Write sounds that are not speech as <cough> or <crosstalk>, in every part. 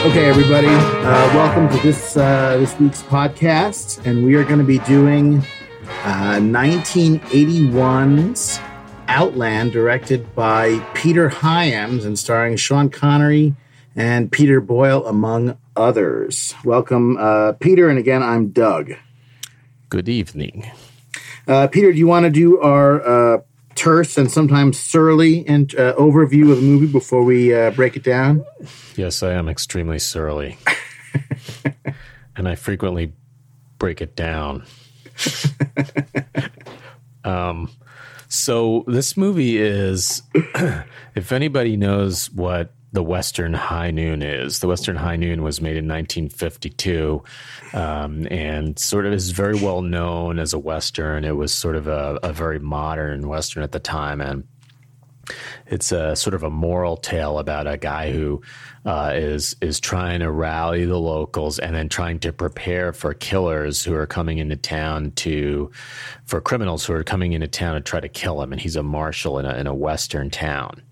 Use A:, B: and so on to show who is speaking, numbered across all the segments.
A: Okay, everybody, uh, welcome to this uh, this week's podcast, and we are going to be doing uh, 1981's Outland, directed by Peter Hyams and starring Sean Connery and Peter Boyle, among others. Welcome, uh, Peter, and again, I'm Doug.
B: Good evening.
A: Uh, Peter, do you want to do our uh, terse and sometimes surly and uh, overview of the movie before we uh, break it down?
B: Yes, I am extremely surly. <laughs> and I frequently break it down. <laughs> um, so this movie is, <clears throat> if anybody knows what the Western High Noon is. The Western High Noon was made in 1952 um, and sort of is very well known as a Western. It was sort of a, a very modern Western at the time. And it's a sort of a moral tale about a guy who uh, is is trying to rally the locals and then trying to prepare for killers who are coming into town to for criminals who are coming into town to try to kill him. And he's a marshal in a in a western town.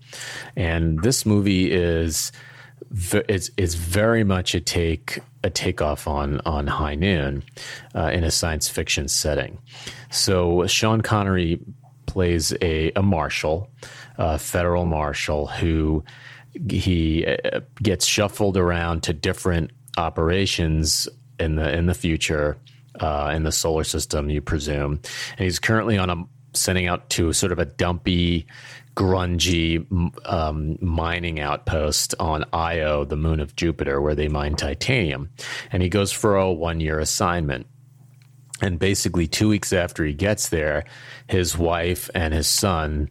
B: And this movie is it's it's very much a take a takeoff on on High Noon uh, in a science fiction setting. So Sean Connery plays a a marshal, a federal marshal who he uh, gets shuffled around to different operations in the in the future uh, in the solar system, you presume, and he's currently on a sending out to sort of a dumpy grungy um, mining outpost on Io, the moon of Jupiter, where they mine titanium. And he goes for a one year assignment. And basically, two weeks after he gets there, his wife and his son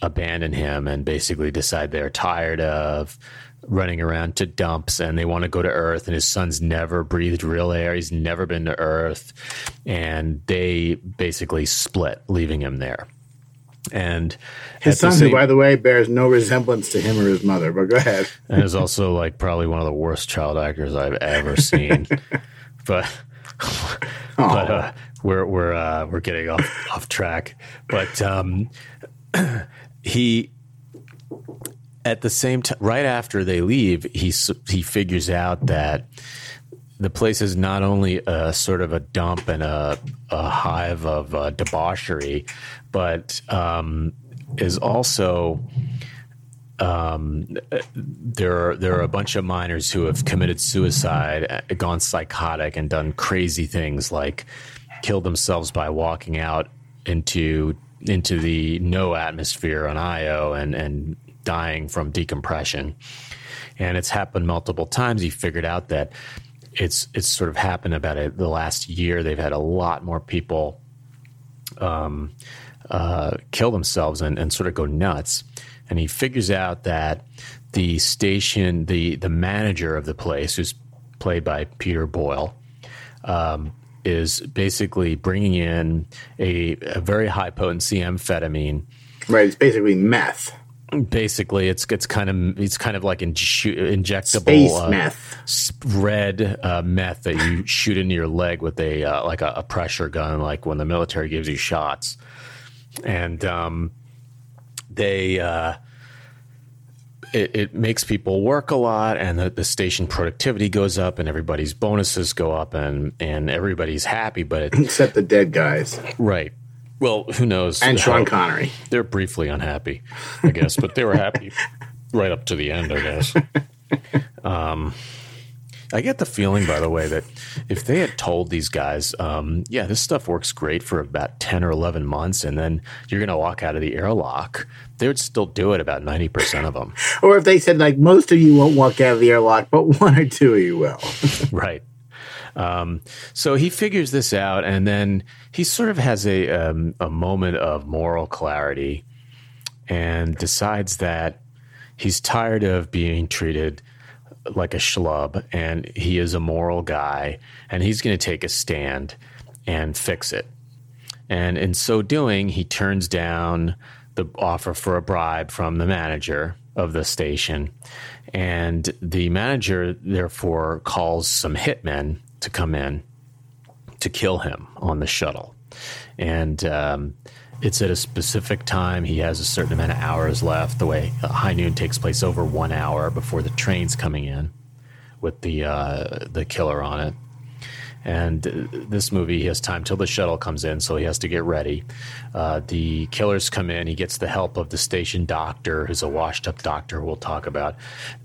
B: abandon him and basically decide they're tired of running around to dumps and they want to go to Earth. And his son's never breathed real air, he's never been to Earth. And they basically split, leaving him there. And
A: his son, same, who by the way bears no resemblance to him or his mother, but go ahead. <laughs>
B: and is also like probably one of the worst child actors I've ever seen. <laughs> but but uh, we're we're uh, we're getting off off track. But um, <clears throat> he at the same time, right after they leave, he he figures out that the place is not only a sort of a dump and a, a hive of uh, debauchery, but um, is also um, there are there are a bunch of miners who have committed suicide, gone psychotic, and done crazy things like kill themselves by walking out into into the no atmosphere on Io and and dying from decompression. And it's happened multiple times. He figured out that it's it's sort of happened about it the last year. They've had a lot more people um, uh, kill themselves and, and sort of go nuts. And he figures out that the station, the the manager of the place, who's played by Peter Boyle, um, is basically bringing in a, a very high potency amphetamine.
A: Right, it's basically meth.
B: Basically, it's it's kind of it's kind of like in, injectable
A: Space uh, meth,
B: red uh, meth that you <laughs> shoot into your leg with a uh, like a, a, pressure gun, like when the military gives you shots, and um, they uh, it, it, makes people work a lot, and the, the station productivity goes up, and everybody's bonuses go up, and and everybody's happy, but it, <laughs>
A: except the dead guys,
B: right? Well, who knows?
A: And Sean Connery.
B: They're briefly unhappy, I guess, but they were happy <laughs> right up to the end, I guess. Um, I get the feeling, by the way, that if they had told these guys, um, yeah, this stuff works great for about 10 or 11 months, and then you're going to walk out of the airlock, they would still do it about 90% of them. <laughs>
A: or if they said, like, most of you won't walk out of the airlock, but one or two of you will. <laughs>
B: right. Um, so he figures this out, and then he sort of has a um, a moment of moral clarity, and decides that he's tired of being treated like a schlub, and he is a moral guy, and he's going to take a stand and fix it. And in so doing, he turns down the offer for a bribe from the manager of the station. And the manager, therefore, calls some hitmen to come in to kill him on the shuttle. And um, it's at a specific time. He has a certain amount of hours left. The way uh, High Noon takes place over one hour before the train's coming in, with the uh, the killer on it. And uh, this movie, he has time till the shuttle comes in, so he has to get ready. Uh, the killers come in. He gets the help of the station doctor, who's a washed up doctor we'll talk about.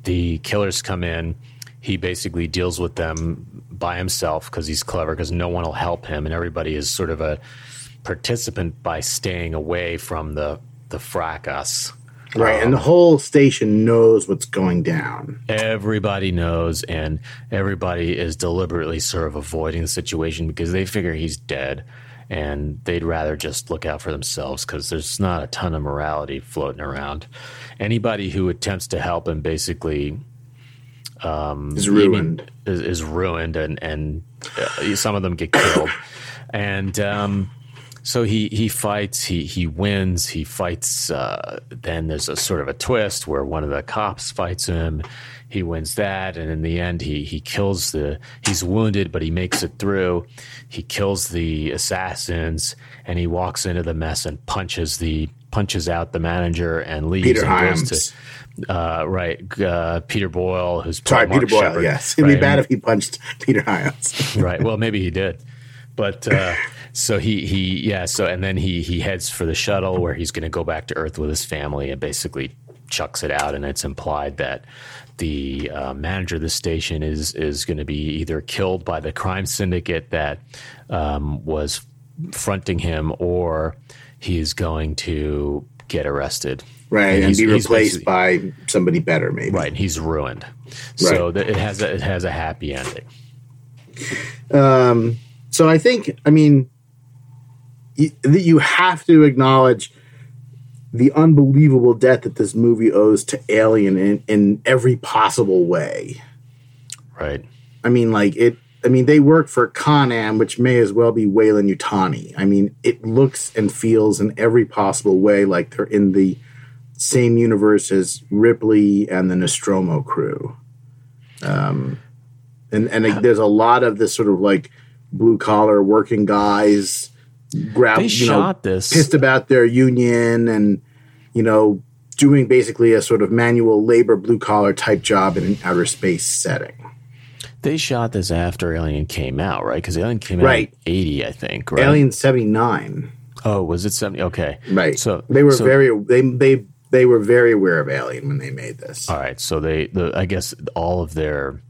B: The killers come in. He basically deals with them by himself because he's clever, because no one will help him, and everybody is sort of a participant by staying away from the, the fracas.
A: Right, and the whole station knows what's going down.
B: Everybody knows, and everybody is deliberately sort of avoiding the situation because they figure he's dead, and they'd rather just look out for themselves because there's not a ton of morality floating around. Anybody who attempts to help him basically
A: Is ruined.
B: is, is ruined, and and uh, some of them get killed, and um, so he he fights, he he wins, he fights. Uh, then there's a sort of a twist where one of the cops fights him. He wins that, and in the end, he he kills the. He's wounded, but he makes it through. He kills the assassins, and he walks into the mess and punches the punches out the manager and leaves
A: Peter
B: and goes to. Uh, right, uh, Peter Boyle, who's
A: Sorry,
B: Mark
A: Peter Boyle.
B: Sheppard.
A: Yes, it'd
B: Right,
A: be bad if he punched <laughs> Peter Hyams. <laughs>
B: right. Well, maybe he did, but uh, <laughs> so he he yeah. So and then he he heads for the shuttle where he's going to go back to Earth with his family and basically chucks it out. And it's implied that the uh, manager of the station is is going to be either killed by the crime syndicate that um, was fronting him, or he's going to get arrested.
A: Right, and
B: he's-
A: be replaced by somebody better, maybe.
B: Right, and he's ruined. So that it has a, it has a happy ending.
A: um So I think, I mean, you, that you have to acknowledge the unbelievable debt that this movie owes to Alien in, in every possible way.
B: Right.
A: I mean, like it. I mean, they work for Conam, which may as well be Weyland-Yutani. I mean, it looks and feels in every possible way like they're in the same universe as Ripley and the Nostromo crew. Um, and and there's a lot of this sort of like blue collar working guys grab
B: They
A: you know
B: shot this.
A: pissed about their union and you know doing basically a sort of manual labor blue collar type job in an outer space setting.
B: They shot this after Alien came out, right? Because Alien came out
A: Right.
B: in eighty, I think. Right?
A: Alien 79.
B: Oh, was it seventy? Okay.
A: Right.
B: So
A: they were
B: so-
A: very they they they were very aware of Alien when they made this.
B: All right. So they, the I guess, all of their,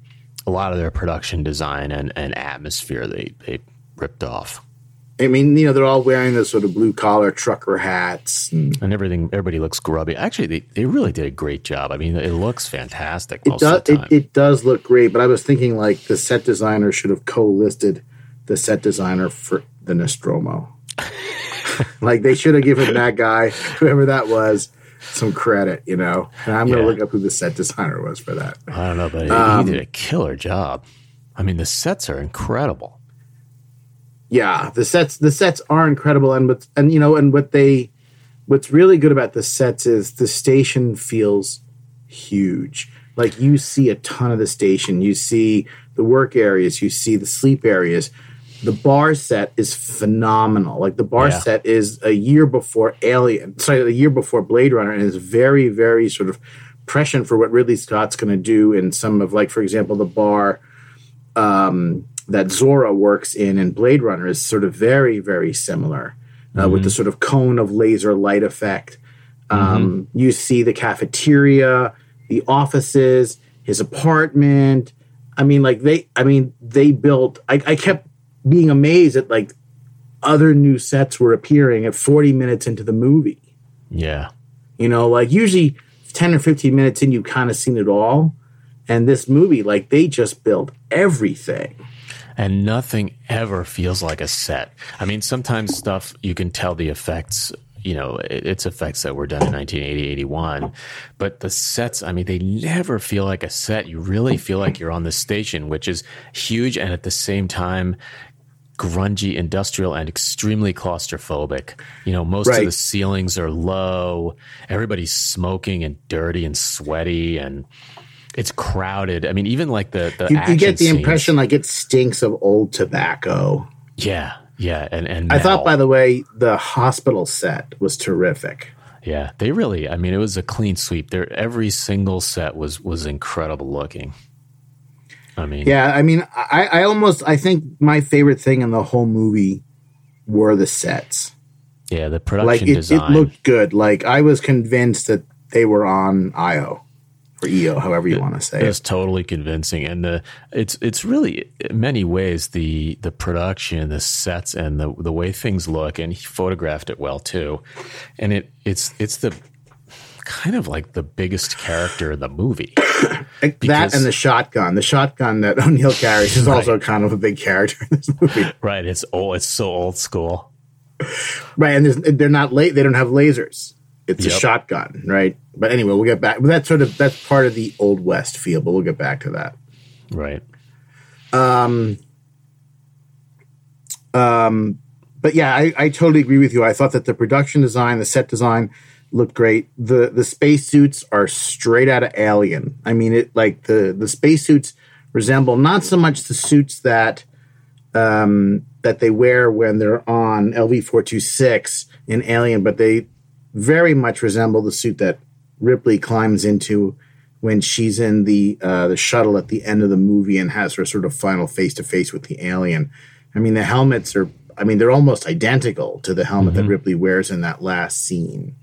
B: a lot of their production design and, and atmosphere, they they ripped off,
A: I mean, you know, they're all wearing those sort of blue collar trucker hats. And
B: and everything. Everybody looks grubby. Actually, they, they really did a great job. I mean, it looks fantastic
A: it does it, it does look great, but I was thinking like the set designer should have co-listed the set designer for the Nostromo. <laughs> like they should have given that guy, whoever that was, some credit, you know. And I'm
B: Yeah.
A: gonna look up who the set designer was for that.
B: I don't know, but
A: Um,
B: he did a killer job. I mean, the sets are incredible.
A: yeah the sets the sets are incredible and but and you know and what they what's really good about the sets is the station feels huge like you see a ton of the station you see the work areas you see the sleep areas the bar set is phenomenal like the bar
B: Yeah.
A: set is a year before alien sorry a year before blade runner and is very very sort of prescient for what ridley scott's going to do in some of like for example the bar that Zhora works in in Blade Runner is sort of very, very similar uh, with the sort of cone of laser light effect. Um, You see the cafeteria, the offices, his apartment. I mean, like they, I mean, they built. I, I kept being amazed at like other new sets were appearing at 40 minutes into the movie.
B: Yeah.
A: You know, like usually 10 or 15 minutes in, you've kind of seen it all. And this movie, like they just built everything.
B: and nothing ever feels like a set. I mean, sometimes stuff you can tell the effects, you know, it- it's effects that were done in 1980, 81, but the sets, I mean, they never feel like a set. You really feel like you're on the station, which is huge and at the same time, grungy, industrial, and extremely claustrophobic. You know, most of the ceilings are low, everybody's smoking and dirty and sweaty and it's crowded. I mean, even like the, the
A: You, you get the
B: scenes-
A: impression like it stinks of old tobacco.
B: Yeah, yeah, and and
A: I thought, by the way, the hospital set was terrific.
B: yeah, they really. I mean, it was a clean sweep. There, every single set was was incredible looking. I mean,
A: Yeah, I mean, I, I almost I think my favorite thing in the whole movie were the sets.
B: yeah, the production
A: it, it
B: design.
A: looked good. Like I was convinced that they were on IO or EO, however you want to say
B: It
A: it.
B: was totally convincing, and the it's it's really in many ways the the production, the sets, and the the way things look, and he photographed it well too, and it it's it's the kind of like the biggest character in the movie. <coughs>
A: That and the shotgun. The shotgun that O'Neill carries is <laughs> also kind of a big character in this movie.
B: right? It's old. It's so old school.
A: Right, and there's, they're not late. They don't have lasers. It's a shotgun, right? But anyway, we'll get back. But that's sort of that's part of the old west feel. But we'll get back to that.
B: Right. Um. Um.
A: But yeah, I, I totally agree with you. I thought that the production design, the set design, looked great. the The spacesuits are straight out of Alien. I mean, it like the the spacesuits resemble not so much the suits that um, that they wear when they're on LV four two six in Alien, but they very much resemble the suit that Ripley climbs into when she's in the uh, the shuttle at the end of the movie and has her sort of final face to face with the alien. I mean, the helmets are. I mean, they're almost identical to the helmet that Ripley wears in that last scene.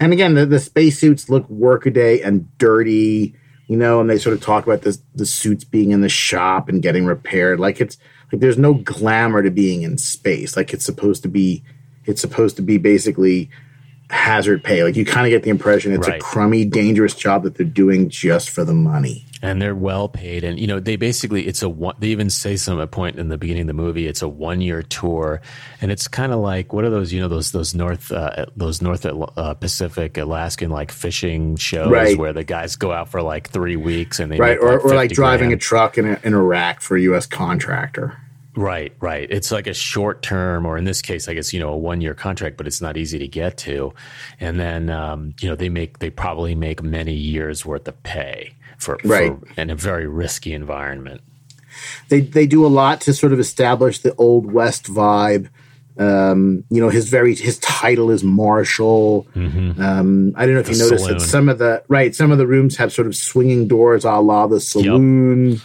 A: And again, the, the spacesuits look workaday and dirty, you know, and they sort of talk about this, the suits being in the shop and getting repaired. Like it's like there's no glamour to being in space. Like it's supposed to be, it's supposed to be basically hazard pay. Like you kind of get the impression it's a crummy, dangerous job that they're doing just for the money.
B: and they're well paid and you know they basically it's a one they even say some at point in the beginning of the movie it's a one year tour and it's kind of like what are those you know those those north uh, those north uh, pacific alaskan like fishing shows
A: Right.
B: where the guys go out for like three weeks and they
A: Right.
B: make,
A: Or, or like
B: 50
A: driving
B: grand.
A: a truck in, a, in Iraq for a U.S. contractor.
B: Right, right. It's like a short term, or in this case, I guess you know a one year contract, but it's not easy to get to. And then um, you know they make they probably make many years worth of pay for,
A: Right.
B: for in a very risky environment.
A: they they do a lot to sort of establish the old west vibe. Um, you know, his very his title is Marshal. Um, I don't know if
B: The
A: you noticed
B: saloon.
A: that some of the right some of the rooms have sort of swinging doors, a la the saloon.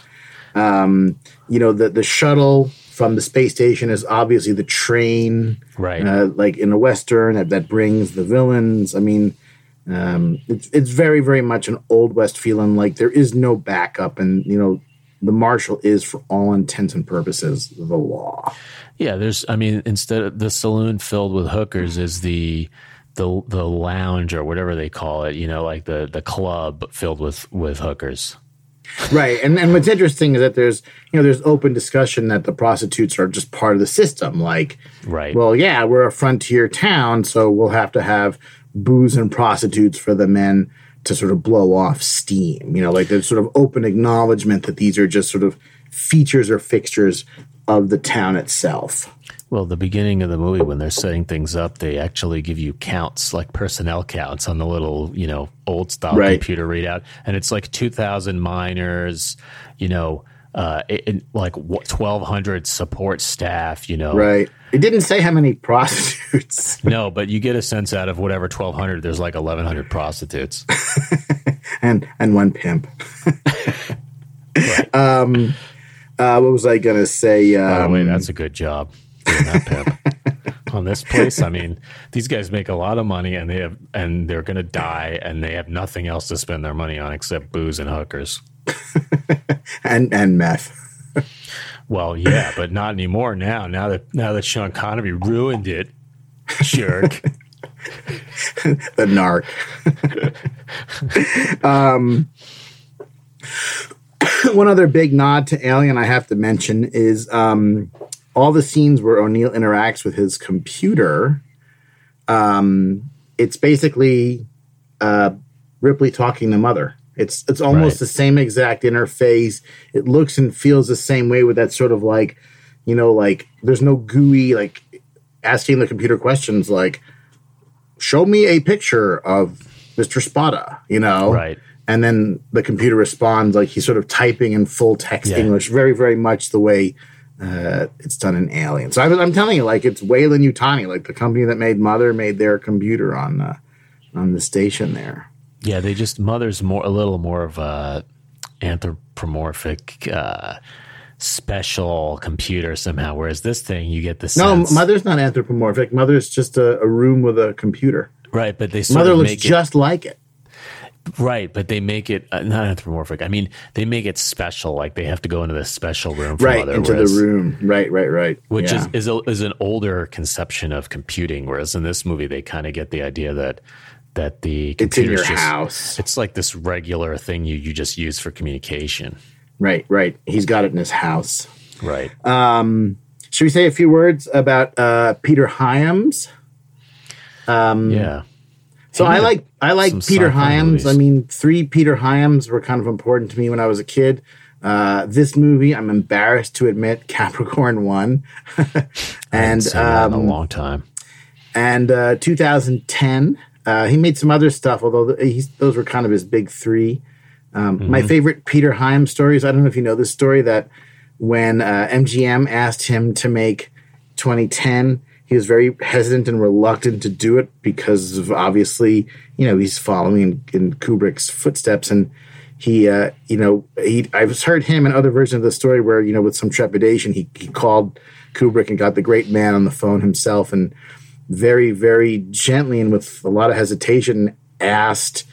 A: Um, you know, the the shuttle from the space station is obviously the train,
B: Right.
A: Uh, like in a western that, that brings the villains. I mean, um, it's it's very very much an old west feeling. Like there is no backup, and you know, the marshal is for all intents and purposes the law.
B: Yeah, there's. I mean, instead of the saloon filled with hookers is the the the lounge or whatever they call it. You know, like the the club filled with with hookers.
A: Right and and what's interesting is that there's you know there's open discussion that the prostitutes are just part of the system like
B: Right.
A: well yeah we're a frontier town so we'll have to have booze and prostitutes for the men to sort of blow off steam you know like there's sort of open acknowledgement that these are just sort of features or fixtures of the town itself
B: Well, the beginning of the movie, when they're setting things up, they actually give you counts, like personnel counts on the little, you know, old style
A: Right.
B: computer readout. And it's like 2,000 miners, you know, uh, it, it- like 1,200 support staff, you know.
A: right it didn't say how many <laughs> prostitutes
B: No, but you get a sense out of whatever 1,200, there's like 1,100 prostitutes. <laughs>
A: and and one pimp <laughs> um uh what was i gonna say
B: By
A: um,
B: the way, that's a good job. Doing that pimp. <laughs> On this place, I mean, these guys make a lot of money, and they have, and they're going to die, and they have nothing else to spend their money on except booze and hookers. <laughs>
A: and and meth
B: Well, yeah, but not anymore now. Now that now that Sean Connery ruined it, jerk. <laughs>
A: the narc. um, <coughs> one other big nod to Alien I have to mention is um, all the scenes where O'Neill interacts with his computer. Um, it's basically uh, Ripley talking to Mother. It's it's almost
B: Right.
A: the same exact interface. It looks and feels the same way with that sort of like, you know, like there's no GUI like asking the computer questions like show me a picture of Mr. Spada, you know?
B: Right.
A: And then the computer responds like he's sort of typing in full text
B: Yeah.
A: English, very, very much the way uh, it's done in Alien. So I, was- I'm telling you, like it's Weyland-Yutani, like the company that made Mother made their computer on uh, on the station there.
B: Yeah, they just mother's more a little more of a anthropomorphic uh, special computer somehow. Whereas this thing, you get the
A: No, Mother's not anthropomorphic. Mother's just a, a room with a computer.
B: right? But they
A: Mother looks just like it.
B: Right, but they make it uh, not anthropomorphic. I mean, they make it special. Like they have to go into this special room for
A: Right
B: Mother,
A: into
B: whereas-
A: the room. Right, right, right.
B: which
A: Yeah.
B: is is, a, is an older conception of computing. Whereas in this movie, they kind of get the idea that that the
A: it's
B: computer's
A: your
B: just
A: house.
B: it's like this regular thing you you just use for communication.
A: Right, right. He's got it in his house.
B: Right.
A: Um, should we say a few words about uh, Peter Hyams?
B: yeah.
A: So I like I like Peter Hyams.
B: movies.
A: I mean, three Peter Hyams were kind of important to me when I was a kid. Uh, this movie, I'm embarrassed to admit, <laughs> Capricorn one, <laughs> and
B: in a
A: um,
B: long time.
A: and uh, 2010. Uh, he made some other stuff, although he's, those were kind of his big three. Um, My favorite Peter Hyams stories. I don't know if you know this story that when uh, MGM asked him to make 2010, he was very hesitant and reluctant to do it because of obviously, you know, he's following in, in Kubrick's footsteps and he, uh, you know, he, I've heard him and other versions of the story where, you know, with some trepidation, he, he called Kubrick and got the great man on the phone himself and very, very gently and with a lot of hesitation asked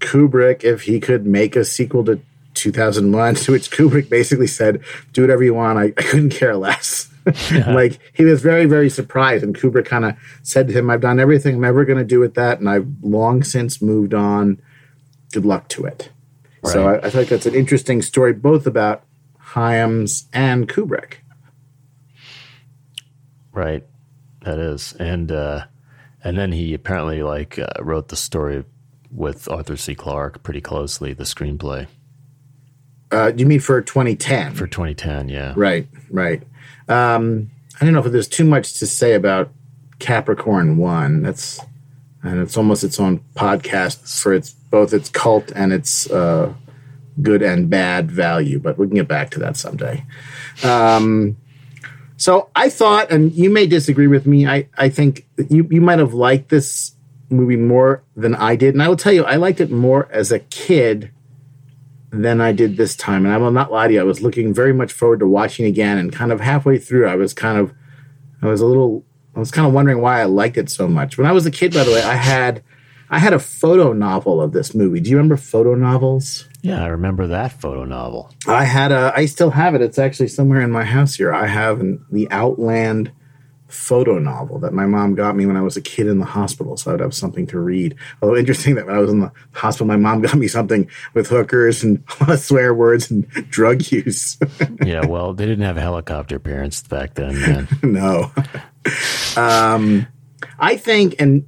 A: Kubrick if he could make a sequel to 2001, <laughs> to which Kubrick basically said, Do whatever you want. I, I couldn't care less. <laughs> like he was very, very surprised. And Kubrick kind of said to him, I've done everything I'm ever going to do with that. And I've long since moved on. Good luck to it. So I, I think that's an interesting story, both about Hyams and Kubrick.
B: Right. That is. And uh and then he apparently like uh, wrote the story with Arthur C. Clarke pretty closely, the screenplay
A: Uh, you mean for 2010?
B: for 2010, yeah.
A: Right, right. Um, I don't know if there's too much to say about Capricorn One. That's and it's almost its own podcast for its both its cult and its uh, good and bad value. But we can get back to that someday. Um, so I thought, and you may disagree with me. I I think you you might have liked this movie more than I did, and I will tell you, I liked it more as a kid than I did this time. And I will not lie to you, I was looking very much forward to watching again. And kind of halfway through, I was kind of, I was a little, I was kind of wondering why I liked it so much. When I was a kid, by the way, I had, I had a photo novel of this movie. Do you remember photo novels?
B: Yeah, I remember that photo novel.
A: I had a, I still have it. It's actually somewhere in my house here. I have an, the Outland photo novel that my mom got me when I was a kid in the hospital, so I'd have something to read. Although <laughs> interesting that when I was in the hospital, my mom got me something with hookers and <laughs> a lot of swear words and drug use. <laughs>
B: Yeah, well, they didn't have helicopter parents back then, man.
A: no. um, I think, and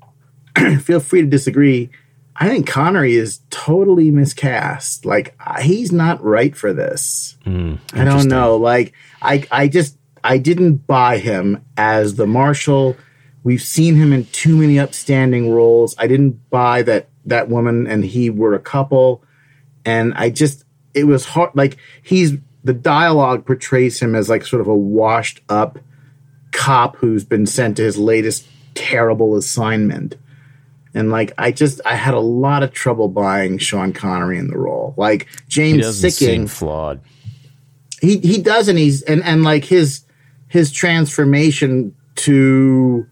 A: <clears throat> feel free to disagree. I think Connery is totally miscast. Like he's not right for this. I don't know. Like I, I just I didn't buy him as the marshal. We've seen him in too many upstanding roles. I didn't buy that that woman and he were a couple, and I just it was hard. Like he's the dialogue portrays him as like sort of a washed up cop who's been sent to his latest terrible assignment. And like I just I had a lot of trouble buying Sean Connery in the role. Like
B: He
A: James
B: doesn't seem
A: Sikking,
B: flawed.
A: he he does and he's and and like his his transformation to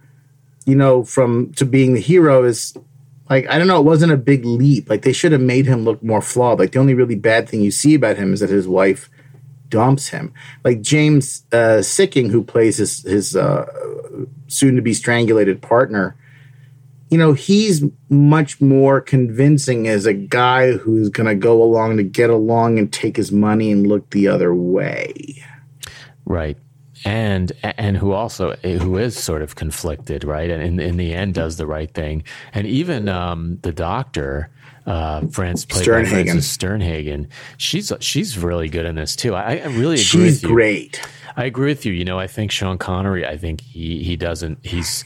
A: you know from to being the hero is like I don't know it wasn't a big leap. Like they should have made him look more flawed. Like the only really bad thing you see about him is that his wife dumps him. Like James uh, Sikking who plays his his uh, soon to be strangulated partner you know he's much more convincing as a guy who's going to go along to get along and take his money and look the other way.
B: Right. And and who also who is sort of conflicted, right? And in in the end does the right thing. And even um, the doctor, uh, Frances played by
A: Sternhagen.
B: Sternhagen, she's she's really good in this too. I, I really agree
A: she's
B: with you.
A: great
B: I agree with you. You know, I think Sean Connery. I think he he doesn't. He's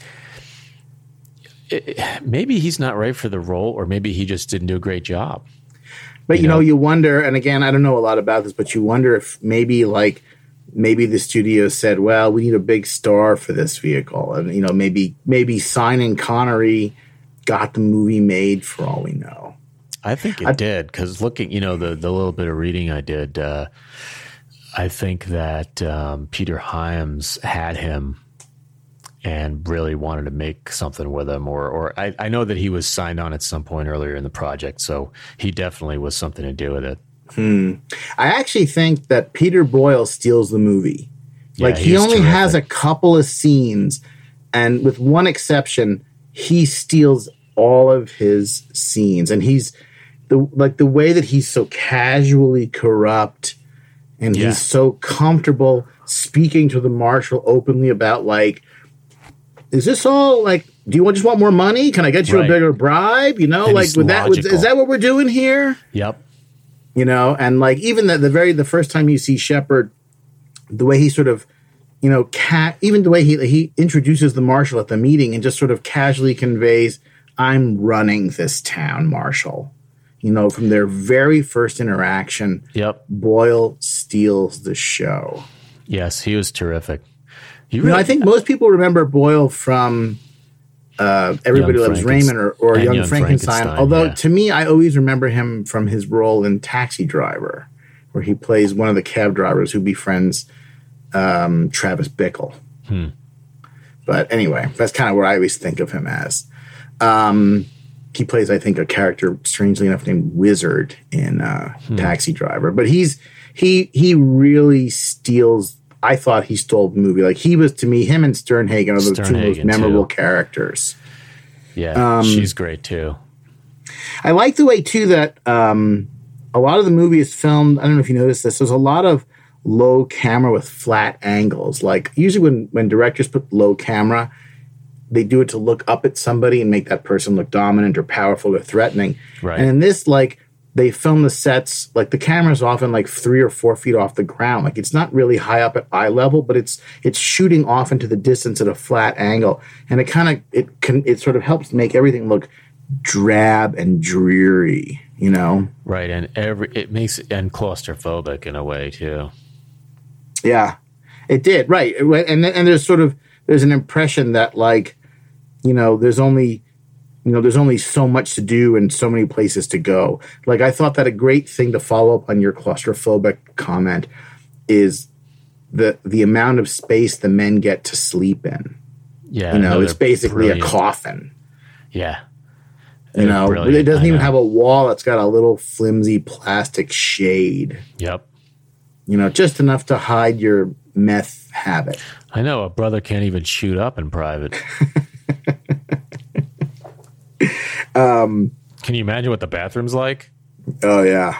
B: it- maybe he's not right for the role, or maybe he just didn't do a great job.
A: But you,
B: You
A: know,
B: know?
A: you wonder, and again, I don't know a lot about this, but you wonder if maybe like maybe the studio said, "Well, we need a big star for this vehicle," and you know, maybe maybe signing Connery got the movie made for all we know.
B: I think it did because looking, you know, the the little bit of reading I did, uh, I think that um, Peter Hyams had him and really wanted to make something with him, or or I, I know that he was signed on at some point earlier in the project, so he definitely was something to do with it. Hmm.
A: I actually think that Peter Boyle steals the movie.
B: Yeah,
A: like he
B: he's
A: only has a couple of scenes, and with one exception, he steals all of his scenes, and he's the like the way that he's so casually corrupt, and
B: Yeah.
A: he's so comfortable speaking to the marshal openly about like, is this all like? Do you want just want more money? Can I get you
B: Right.
A: a bigger bribe? You know,
B: And
A: like
B: he's
A: with that, with,
B: logical.
A: is that what we're doing here?
B: Yep.
A: You know and like even the, the very the first time you see sheppard the way he sort of you know ca- even the way he he introduces the marshal at the meeting and just sort of casually conveys i'm running this town marshal you know from their very first interaction
B: Yep.
A: boyle steals the show
B: Yes, he was terrific. You
A: you know i think most people remember boyle from uh, Everybody
B: Young
A: Loves Raymond or, or Young,
B: Young
A: Frankenstein.
B: Frankenstein,
A: Although
B: yeah.
A: to me, I always remember him from his role in Taxi Driver, where he plays one of the cab drivers who befriends um, Travis Bickle.
B: Hmm.
A: But anyway, that's kind of where I always think of him as. Um, he plays, I think, a character strangely enough named Wizard in uh,
B: Hmm.
A: Taxi Driver. But he's he he really steals. I thought he stole the movie. Like he was to me, him and Sternhagen are the two most memorable
B: too.
A: characters.
B: Yeah,
A: Um,
B: she's great too.
A: I like the way too that um, a lot of the movie is filmed. I don't know if you noticed this. There's a lot of low camera with flat angles. Like usually when when directors put low camera, they do it to look up at somebody and make that person look dominant or powerful or threatening.
B: Right.
A: And in this, like they film the sets like the camera's often like three or four feet off the ground. Like it's not really high up at eye level, but it's it's shooting off into the distance at a flat angle, and it kind of it can it sort of helps make everything look drab and dreary. You know?
B: Right, and every it makes and claustrophobic in a way too.
A: Yeah, it did. Right, and and there's sort of there's an impression that like you know there's only you know there's only so much to do and so many places to go. Like I thought that a great thing to follow up on your claustrophobic comment is the the amount of space the men get to sleep in.
B: Yeah,
A: You know,
B: no,
A: it's basically
B: brilliant.
A: a coffin.
B: Yeah,
A: You
B: They're
A: know,
B: brilliant,
A: it doesn't
B: I
A: even
B: know.
A: have a wall. It's got a little flimsy plastic shade.
B: Yep,
A: You know, just enough to hide your meth habit.
B: I know. A brother can't even shoot up in private. <laughs>
A: Um,
B: Can you imagine what the bathroom's like?
A: Oh yeah,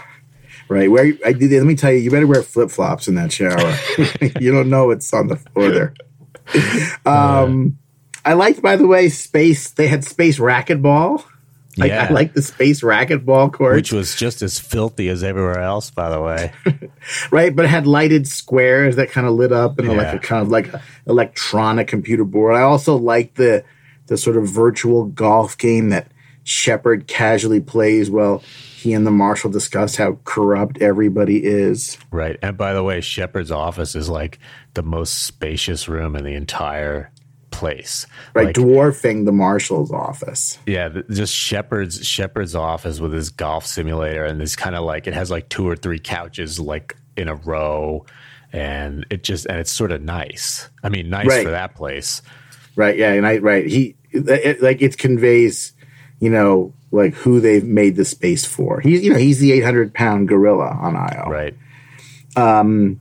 A: right. Where I did. Let me tell you, you better wear flip flops in that shower. <laughs> you don't know what's on the floor there. <laughs> Um, I liked, by the way, space. They had space racquetball. Like,
B: Yeah.
A: I like the space racquetball court,
B: Which was just as filthy as everywhere else, by the way. <laughs>
A: right? But it had lighted squares that kind of lit up and like a kind of like electronic computer board. I also liked the the sort of virtual golf game that Sheppard casually plays while he and the marshal discuss how corrupt everybody is.
B: Right. And by the way, Sheppard's office is like the most spacious room in the entire place.
A: right?
B: Like,
A: dwarfing the marshal's office.
B: yeah, just Sheppard's Sheppard's office with his golf simulator and this kind of like it has like two or three couches like in a row and it just and it's sort of nice. I mean, nice
A: Right.
B: for that place.
A: Right? Yeah, and I right he it, like it conveys, you know, like who they've made the space for. He's you know he's the eight hundred pound gorilla on Io.
B: Right.
A: Um,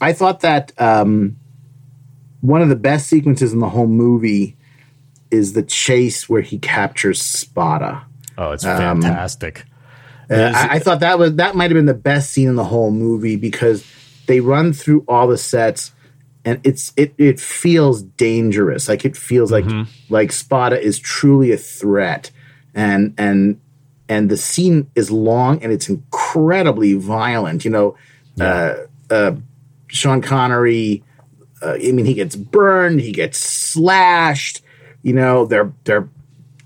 A: I thought that um, one of the best sequences in the whole movie is the chase where he captures Spada.
B: Oh, it's fantastic.
A: Uh, I, I thought that was that might have been the best scene in the whole movie because they run through all the sets and it's it it feels dangerous. Like it feels like like Spada is truly a threat, and and and the scene is long and it's incredibly violent. You know, uh, uh, Sean Connery. Uh, I mean, he gets burned, he gets slashed. You know, they're they're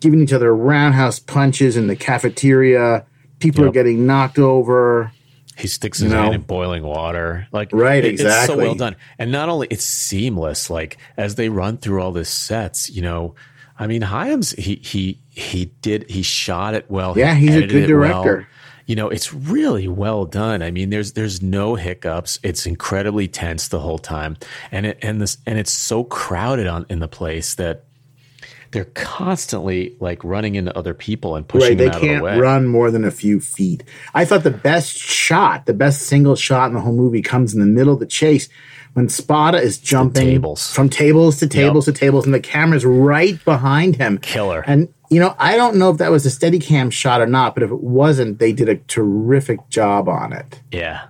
A: giving each other roundhouse punches in the cafeteria. People are getting knocked over.
B: He sticks his
A: know?
B: hand in boiling water. Like
A: Right,
B: it- It's so well done. And not only it's seamless, like as they run through all this sets, you know, I mean, Hyams he he he did he shot it well.
A: Yeah,
B: he
A: he's a good director. Well.
B: You know, it's really well done. I mean, there's there's no hiccups. It's incredibly tense the whole time, and it and this and it's so crowded on in the place that they're constantly like running into other people and pushing
A: right, they can't
B: of the way.
A: run more than a few feet. I thought the best shot, the best single shot in the whole movie comes in the middle of the chase when Spada is jumping
B: tables.
A: from tables to tables
B: Yep.
A: to tables, and the camera's right behind him.
B: Killer.
A: And you know, I don't know if that was a steady cam shot or not, but if it wasn't, they did a terrific job on it.
B: Yeah.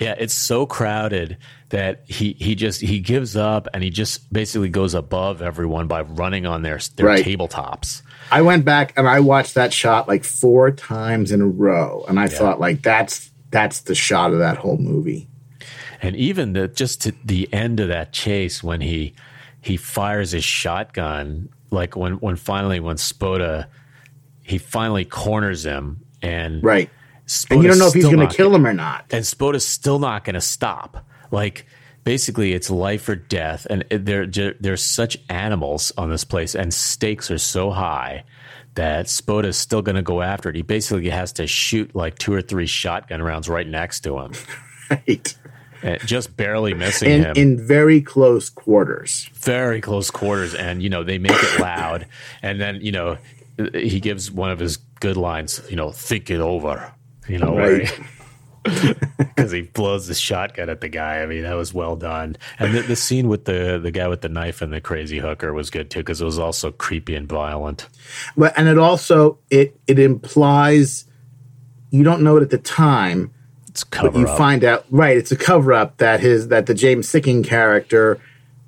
B: Yeah, it's so crowded that he he just he gives up and he just basically goes above everyone by running on their their
A: Right.
B: tabletops.
A: I went back and I watched that shot like four times in a row, and I thought like that's that's the shot of that whole movie.
B: And even the just to the end of that chase when he he fires his shotgun, like when when finally when Spada he finally corners him and
A: Right.
B: Spada's
A: And you don't know if he's going to kill him or not.
B: and Spada's still not going to stop. Like basically, it's life or death, and it, there there- there's such animals on this place, and stakes are so high that Spada's still going to go after it. He basically has to shoot like two or three shotgun rounds right next to him, <laughs>
A: Right.
B: and just barely missing
A: In,
B: him.
A: in very close quarters.
B: very close quarters, and you know they make it loud, and then you know he gives one of his good lines. You know, think it over. You know,
A: Right. <laughs>
B: because he blows the shotgun at the guy. I mean, that was well done. And the, the scene with the the guy with the knife and the crazy hooker was good too, because it was also creepy and violent.
A: But and it also it it implies you don't know it at the time,
B: It's
A: but
B: cover
A: you
B: up.
A: find out right. It's a cover up that his that the James Sikking character,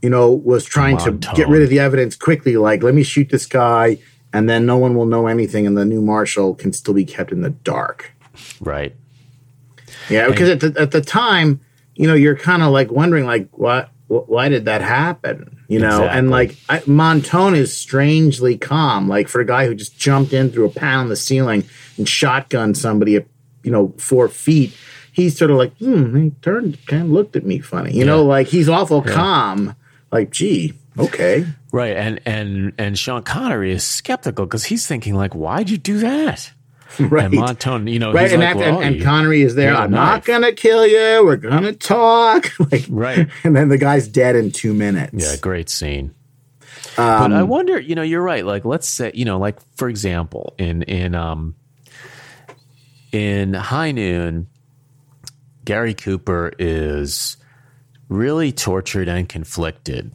A: you know, was trying to get rid of the evidence quickly. Like, let me shoot this guy, and then no one will know anything, and the new marshal can still be kept in the dark.
B: right.
A: Yeah, because at the, at the time, you know, you're kind of like wondering, like, what, wh- why did that happen? You know, and like I, Montone is strangely calm, like for a guy who just jumped in through a panel in the ceiling and shotgunned somebody at you know four feet. He's sort of like, hmm, he turned, kind of looked at me funny, you know, like he's awful calm. Like, gee, okay,
B: Right, and and and Sean Connery is skeptical because he's thinking like, "Why'd you do that?" <laughs>
A: right,
B: And Montone, you know,
A: right, and,
B: like,
A: after,
B: well,
A: and, and Connery is there. I'm not gonna kill you. We're gonna talk. <laughs> like,
B: Right.
A: and then the guy's dead in two minutes.
B: Yeah, great scene.
A: Um,
B: but I wonder, you know, you're right. Like, let's say, you know, like for example, in in um in High Noon, Gary Cooper is really tortured and conflicted,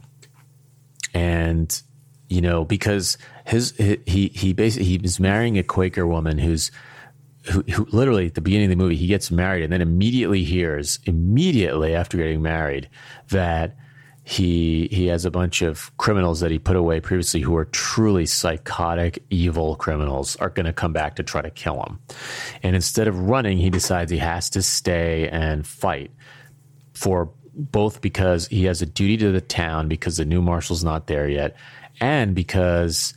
B: and you know because his he he basically he was marrying a Quaker woman who's who, who literally at the beginning of the movie he gets married and then immediately hears immediately after getting married that he he has a bunch of criminals that he put away previously who are truly psychotic evil criminals are going to come back to try to kill him. And instead of running he decides he has to stay and fight for both because he has a duty to the town because the new marshal's not there yet and because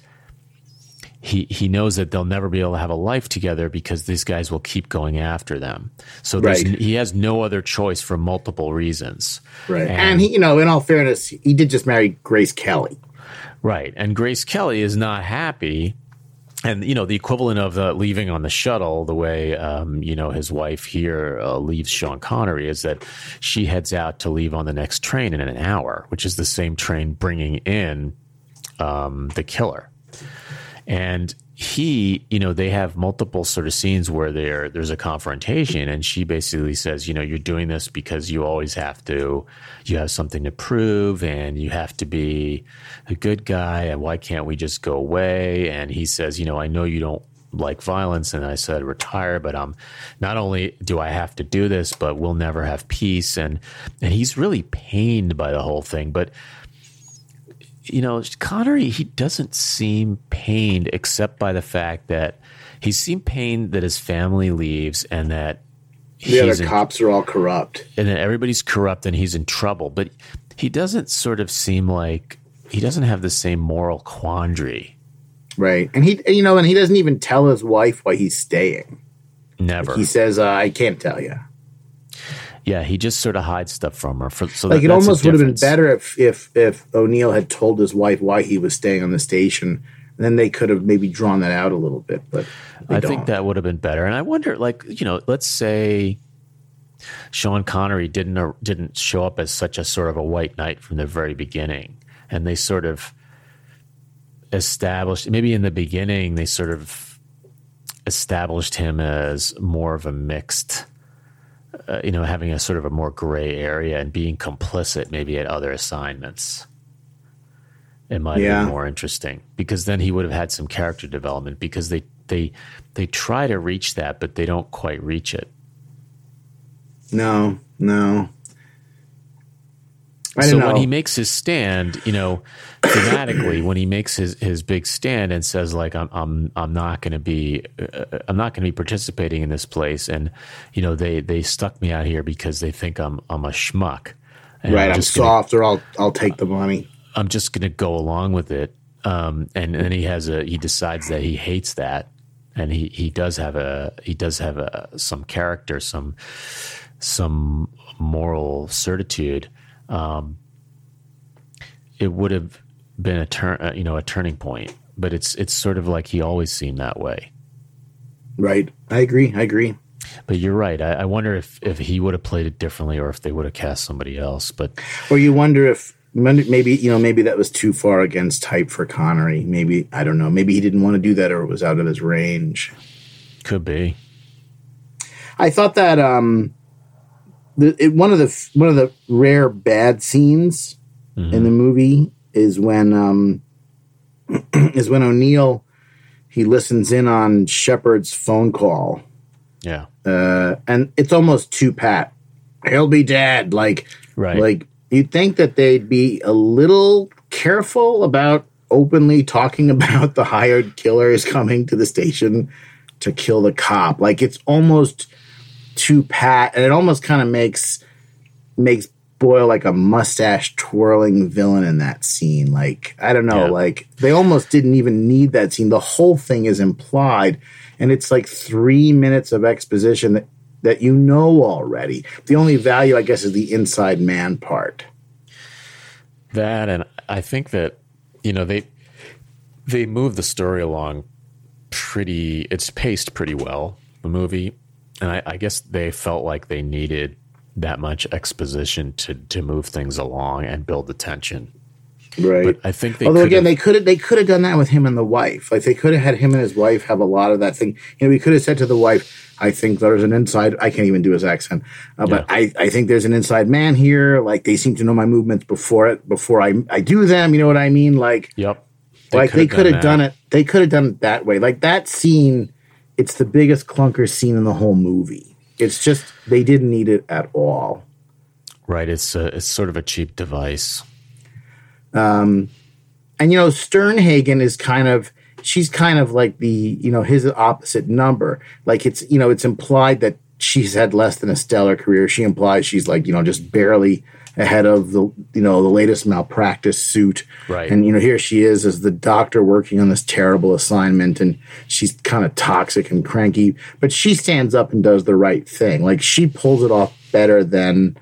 B: he he knows that they'll never be able to have a life together because these guys will keep going after them. So there's,
A: Right.
B: he has no other choice for multiple reasons.
A: Right. And, he, you know, in all fairness, he did just marry Grace Kelly.
B: Right. And Grace Kelly is not happy. And, you know, the equivalent of uh, leaving on the shuttle, the way, um, you know, his wife here uh, leaves Sean Connery, is that she heads out to leave on the next train in an hour, which is the same train bringing in um, the killer. And he, you know, they have multiple sort of scenes where there there's a confrontation, and she basically says, you know, you're doing this because you always have to, you have something to prove, and you have to be a good guy, and why can't we just go away? And he says, you know, I know you don't like violence, and I said retire, but um, not only do I have to do this, but we'll never have peace, and and he's really pained by the whole thing, but you know, Connery, he doesn't seem pained except by the fact that he seemed pained that his family leaves and that
A: The
B: he's
A: other
B: in,
A: cops are all corrupt.
B: and that everybody's corrupt and he's in trouble. But he doesn't sort of seem like he doesn't have the same moral quandary.
A: Right. And he, you know, and he doesn't even tell his wife why he's staying.
B: Never.
A: He says, uh, I can't tell you.
B: Yeah, he just sort of hides stuff from her. For, so
A: Like
B: that,
A: it almost would have been better if, if, if O'Neill had told his wife why he was staying on the station then they could have maybe drawn that out a little bit. But
B: I don't. think that would have been better. And I wonder, like you know, let's say Sean Connery didn't uh, didn't show up as such a sort of a white knight from the very beginning, and they sort of established maybe in the beginning they sort of established him as more of a mixed uh, you know having a sort of a more gray area and being complicit maybe at other assignments. It might yeah. be more interesting because then he would have had some character development because they they they try to reach that but they don't quite reach it.
A: No no
B: so know. when he makes his stand, you know, thematically, when he makes his, his big stand and says like I'm I'm I'm not going to be uh, I'm not going to be participating in this place, and you know they they stuck me out here because they think I'm I'm a schmuck.
A: right, I'm, I'm soft, gonna, or I'll I'll take the money.
B: I'm just going to go along with it. Um, and then he has a he decides that he hates that, and he he does have a he does have a some character, some some moral certitude um, it would have been a turn, uh, you know, a turning point. But it's it's sort of like he always seemed that way.
A: Right. I agree. I agree.
B: But you're right. I, I wonder if if he would have played it differently, or if they would have cast somebody else. But
A: or you wonder if maybe you know maybe that was too far against type for Connery. Maybe I don't know. Maybe he didn't want to do that, or it was out of his range.
B: Could be.
A: I thought that um, the, it, one of the one of the rare bad scenes mm-hmm. in the movie is when um, <clears throat> is when O'Neill he listens in on Sheppard's phone call.
B: Yeah,
A: uh, and it's almost too pat. He'll be dead. Like,
B: right.
A: like you'd think that they'd be a little careful about openly talking <laughs> about the hired killer is coming to the station to kill the cop. Like it's almost too pat, and it almost kind of makes makes Boyle like a mustache twirling villain in that scene. Like I don't know, yeah. like they almost didn't even need that scene. The whole thing is implied, and it's like three minutes of exposition that that you know already. The only value, I guess, is the inside man part.
B: That, and I think that you know they they move the story along pretty. It's paced pretty well. The movie and I, I guess they felt like they needed that much exposition to to move things along and build the tension.
A: Right.
B: But I think they
A: Although again they could have they could have done that with him and the wife. Like they could have had him and his wife have a lot of that thing. You know, we could have said to the wife, I think there's an inside I can't even do his accent. Uh, but yeah. I, I think there's an inside man here. Like they seem to know my movements before it before I I do them, you know what I mean? Like
B: Yep.
A: They like they could have done, done it they could have done it that way. Like that scene it's the biggest clunker scene in the whole movie. It's just they didn't need it at all.
B: Right. It's a, it's sort of a cheap device.
A: Um, and you know Sternhagen is kind of she's kind of like the you know his opposite number. Like it's you know it's implied that she's had less than a stellar career. She implies she's like you know just barely ahead of the you know the latest malpractice suit.
B: Right.
A: And you know here she is as the doctor working on this terrible assignment, and she's kind of toxic and cranky, but she stands up and does the right thing. Like she pulls it off better than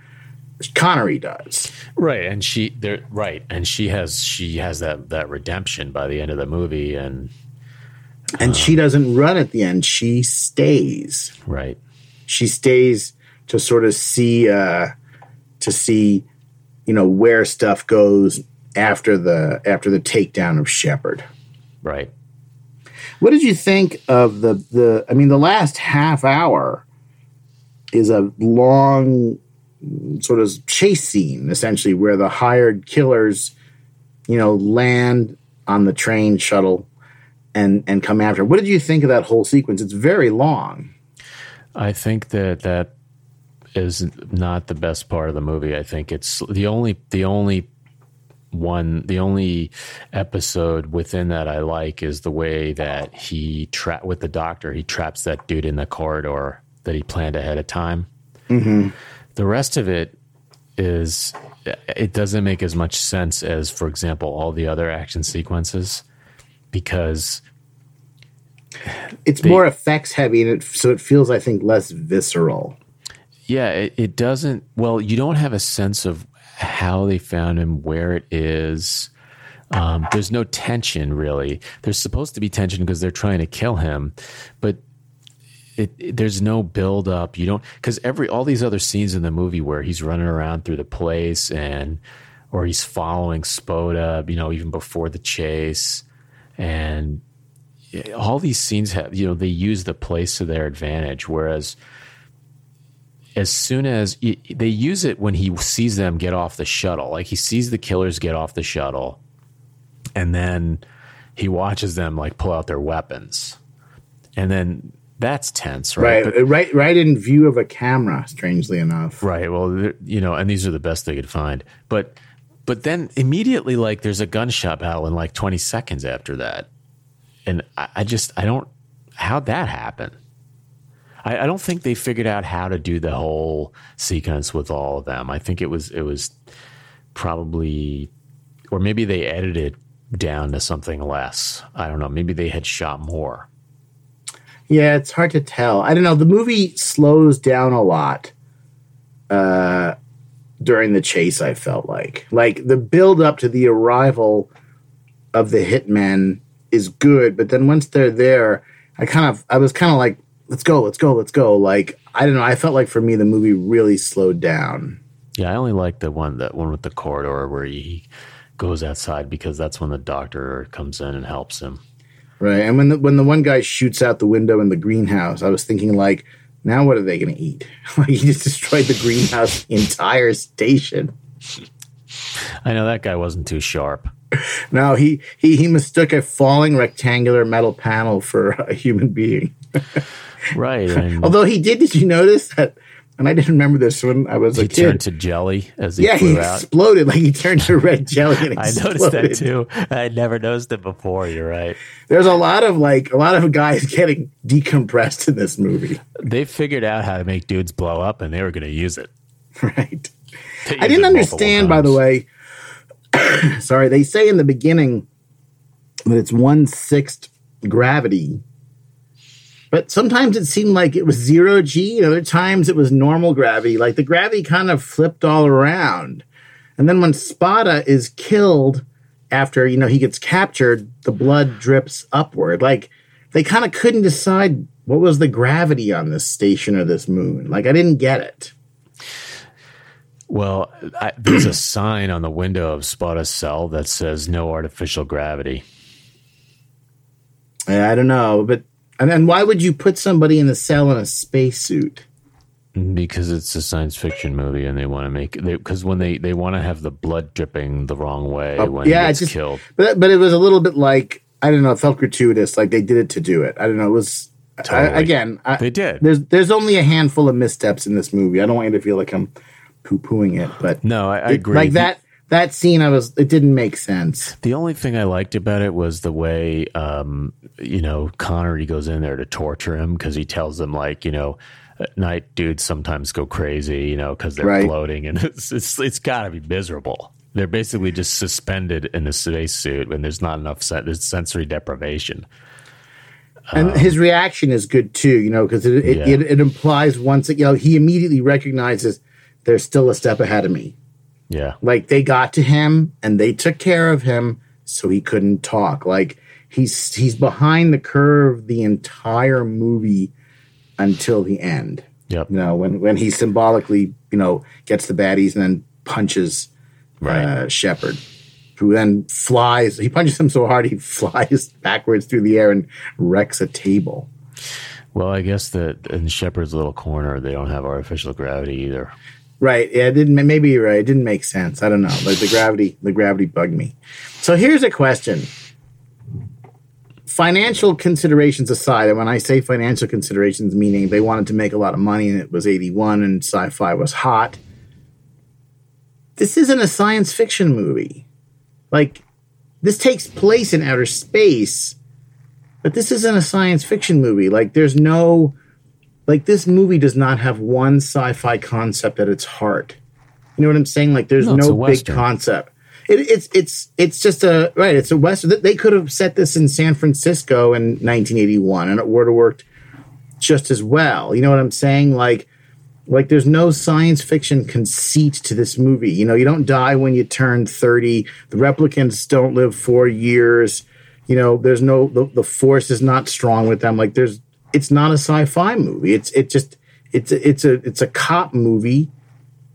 A: Connery does.
B: Right, and she there right, and she has she has that that redemption by the end of the movie, and
A: and um, she doesn't run at the end; she stays.
B: Right,
A: she stays to sort of see. uh to see, you know, where stuff goes after the after the takedown of Sheppard.
B: Right.
A: What did you think of the the? I mean, the last half hour is a long sort of chase scene, essentially, where the hired killers, you know, land on the train shuttle and and come after. What did you think of that whole sequence? It's very long.
B: I think that that is not the best part of the movie. I think it's the only the only one the only episode within that I like is the way that he trap with the doctor. He traps that dude in the corridor that he planned ahead of time.
A: Mm-hmm.
B: The rest of it is it doesn't make as much sense as, for example, all the other action sequences because
A: it's they, more effects heavy and it, so it feels i think less visceral
B: yeah, it, it, doesn't. Well, you don't have a sense of how they found him, where it is. Um, there's no tension really. There's supposed to be tension because they're trying to kill him, but it, it, there's no build up. You don't because every all these other scenes in the movie where he's running around through the place and or he's following Spada, you know, even before the chase, and all these scenes have you know they use the place to their advantage. Whereas as soon as they use it when he sees them get off the shuttle, like he sees the killers get off the shuttle, and then he watches them like pull out their weapons, and then that's tense, right?
A: Right, but, right, right in view of a camera. Strangely enough,
B: right. Well, you know, and these are the best they could find, but but then immediately, like, there's a gunshot battle in like 20 seconds after that, and I, I just I don't how'd that happen. I, I don't think they figured out how to do the whole sequence with all of them. I think it was it was probably, or maybe they edited down to something less. I don't know. Maybe they had shot more.
A: Yeah, it's hard to tell. I don't know. The movie slows down a lot uh, during the chase. I felt like like the build up to the arrival of the hitmen is good, but then once they're there, I kind of I was kind of like, let's go, let's go, let's go. Like I don't know. I felt like for me the movie really slowed down.
B: Yeah, I only like the one that one with the corridor where he goes outside because that's when the doctor comes in and helps him.
A: Right. And when the, when the one guy shoots out the window in the greenhouse, I was thinking like, now what are they going to eat? <laughs> like he just destroyed the greenhouse entire station.
B: I know that guy wasn't too sharp. <laughs>
A: No, he he he mistook a falling rectangular metal panel for a human being. <laughs>
B: right. <laughs>
A: And Although he did, did you notice that and I didn't remember this when I was
B: he
A: a kid.
B: turned to jelly as he
A: yeah, he
B: out.
A: exploded like he turned to red <laughs> jelly. And
B: I noticed that too. I never noticed it before. You're right.
A: There's a lot of like a lot of guys <laughs> getting decompressed in this movie.
B: They figured out how to make dudes blow up, and they were going to use it.
A: Right. I didn't understand, by the way. <coughs> sorry, they say in the beginning that it's one sixth gravity but sometimes it seemed like it was zero G, and other times it was normal gravity. Like the gravity kind of flipped all around. And then when Spada is killed after, you know, he gets captured, the blood drips upward. Like they kind of couldn't decide what was the gravity on this station or this moon. Like I didn't get it.
B: Well, I, there's a sign on the window of Spada's cell that says no artificial gravity.
A: I don't know, but and then why would you put somebody in the cell in a spacesuit?
B: Because it's a science fiction movie, and they want to make it. Because when they they want to have the blood dripping the wrong way oh, when yeah, gets just, killed.
A: But but it was a little bit like I don't know. It felt gratuitous. Like they did it to do it. I don't know. It was totally. I, again. I,
B: they did.
A: There's there's only a handful of missteps in this movie. I don't want you to feel like I'm poo pooing it, but
B: no, I, I
A: it,
B: agree.
A: Like that that scene i was it didn't make sense
B: the only thing i liked about it was the way um you know connery goes in there to torture him because he tells them like you know at night dudes sometimes go crazy you know because they're right. floating and <laughs> it's it's, it's got to be miserable they're basically just suspended in a spacesuit and there's not enough there's sensory deprivation
A: and um, his reaction is good too you know because it, it, yeah. it, it implies once you know he immediately recognizes there's still a step ahead of me
B: yeah.
A: Like they got to him and they took care of him so he couldn't talk. Like he's he's behind the curve the entire movie until the end.
B: Yep.
A: You know, when when he symbolically, you know, gets the baddies and then punches right. uh, Sheppard, who then flies. He punches him so hard he <laughs> flies backwards through the air and wrecks a table.
B: Well, I guess that in Sheppard's little corner, they don't have artificial gravity either.
A: Right. Yeah, it didn't maybe you're right. It didn't make sense. I don't know. Like the gravity the gravity bugged me. So here's a question. Financial considerations aside, and when I say financial considerations, meaning they wanted to make a lot of money and it was 81 and sci-fi was hot. This isn't a science fiction movie. Like this takes place in outer space, but this isn't a science fiction movie. Like there's no like this movie does not have one sci-fi concept at its heart. You know what I'm saying? Like there's no, no big concept. It, it's it's it's just a right. It's a western. They could have set this in San Francisco in 1981, and it would have worked just as well. You know what I'm saying? Like like there's no science fiction conceit to this movie. You know, you don't die when you turn 30. The replicants don't live 4 years. You know, there's no the, the force is not strong with them. Like there's it's not a sci-fi movie. It's it just it's a, it's a it's a cop movie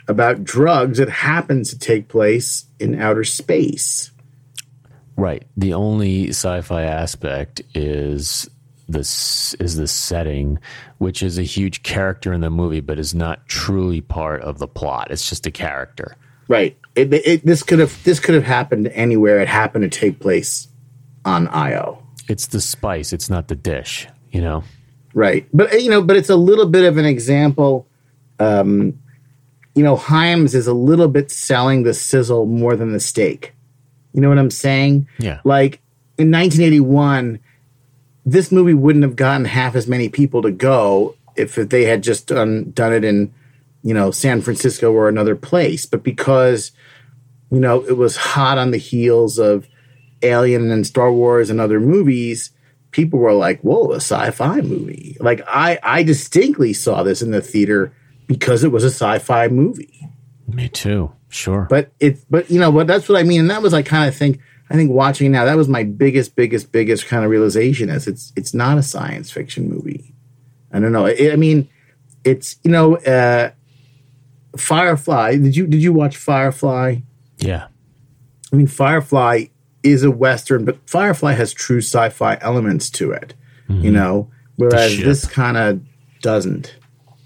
A: about drugs that happens to take place in outer space.
B: Right. The only sci-fi aspect is this is the setting, which is a huge character in the movie, but is not truly part of the plot. It's just a character.
A: Right. It, it, this could have this could have happened anywhere. It happened to take place on Io.
B: It's the spice. It's not the dish. You know.
A: Right. But you know, but it's a little bit of an example. Um, you know, Hyams is a little bit selling the sizzle more than the steak. You know what I'm saying?
B: Yeah.
A: Like in 1981, this movie wouldn't have gotten half as many people to go if they had just done done it in, you know, San Francisco or another place. But because, you know, it was hot on the heels of Alien and Star Wars and other movies, people were like, "Whoa, a sci-fi movie!" Like I, I distinctly saw this in the theater because it was a sci-fi movie.
B: Me too. Sure.
A: But it, but you know, but that's what I mean, and that was I kind of think. I think watching now, that was my biggest, biggest, biggest kind of realization is it's it's not a science fiction movie. I don't know. It, I mean, it's you know, uh, Firefly. Did you did you watch Firefly?
B: Yeah.
A: I mean, Firefly is a western, but Firefly has true sci-fi elements to it. Mm-hmm. You know, whereas this kind of doesn't.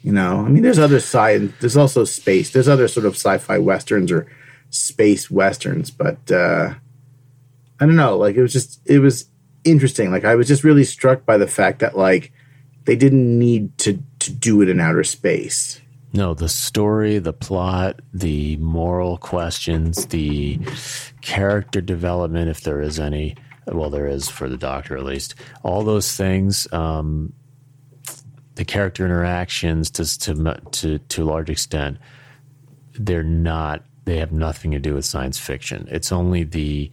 A: You know, I mean, there's other science. There's also space. There's other sort of sci-fi westerns or space westerns, but uh, I don't know. Like it was just it was interesting. Like I was just really struck by the fact that like they didn't need to to do it in outer space.
B: No, the story, the plot, the moral questions, the character development, if there is any. Well, there is for the doctor at least. All those things. Um, the character interactions to to to to a large extent they're not they have nothing to do with science fiction it's only the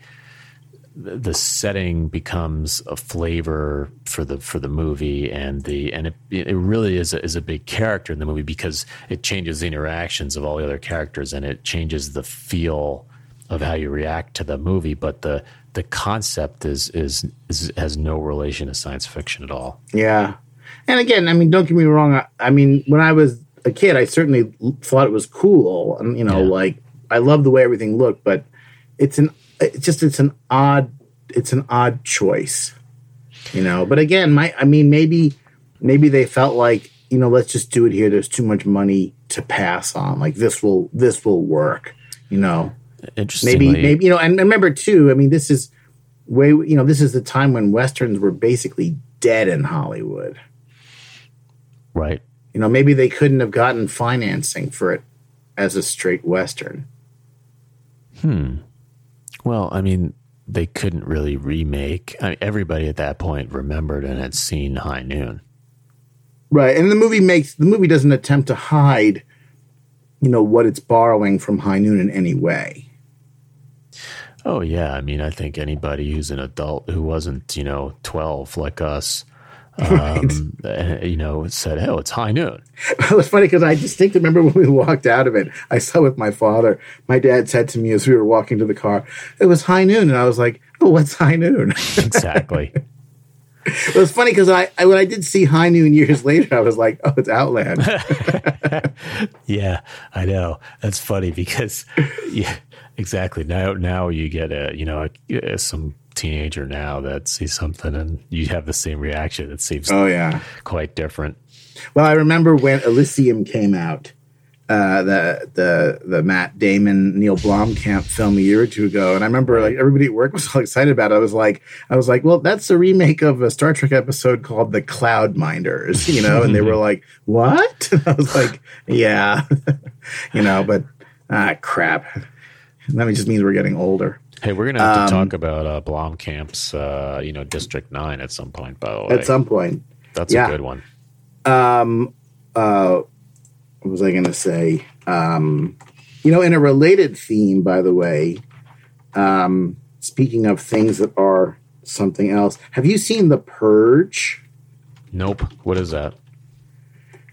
B: the setting becomes a flavor for the for the movie and the and it it really is a, is a big character in the movie because it changes the interactions of all the other characters and it changes the feel of how you react to the movie but the the concept is is, is has no relation to science fiction at all
A: yeah and again, I mean, don't get me wrong. I, I, mean, when I was a kid, I certainly thought it was cool, and you know, yeah. like I love the way everything looked. But it's an, it's just, it's an odd, it's an odd choice, you know. But again, my, I mean, maybe, maybe they felt like, you know, let's just do it here. There's too much money to pass on. Like this will, this will work, you know.
B: Interesting.
A: Maybe, maybe you know, and remember too. I mean, this is way, you know, this is the time when westerns were basically dead in Hollywood.
B: Right.
A: You know, maybe they couldn't have gotten financing for it as a straight Western.
B: Hmm. Well, I mean, they couldn't really remake. I mean, everybody at that point remembered and had seen High Noon.
A: Right. And the movie makes the movie doesn't attempt to hide, you know, what it's borrowing from High Noon in any way.
B: Oh yeah, I mean, I think anybody who's an adult who wasn't, you know, 12 like us right. um, you know, said, "Oh, it's high noon." <laughs>
A: it was funny because I distinctly remember when we walked out of it. I saw with my father. My dad said to me as we were walking to the car, "It was high noon," and I was like, "Oh, what's high noon?" <laughs>
B: exactly.
A: it was funny because I, I, when I did see High Noon years later, I was like, "Oh, it's Outland." <laughs>
B: yeah, I know. That's funny because, yeah, exactly. Now, now you get a you know a, a, some teenager now that sees something and you have the same reaction. It seems
A: oh yeah
B: quite different.
A: Well, I remember when Elysium came out, uh, the the the Matt Damon Neil Blomkamp film a year or two ago, and I remember like everybody at work was <laughs> all excited about it. I was like, I was like, well, that's a remake of a Star Trek episode called The Cloud Minders, you know, and they were <laughs> like, what? <laughs> And I was like, yeah, you know, but ah, crap. That just means we're getting older.
B: Hey, we're gonna have um, to talk about uh, Blomkamp's, uh, you know, District Nine at some point. By the way,
A: at some point,
B: that's yeah. a good one.
A: Um, uh, what was I gonna say? Um, you know, in a related theme, by the way, um, speaking of things that are something else, have you seen The Purge?
B: Nope. What is that?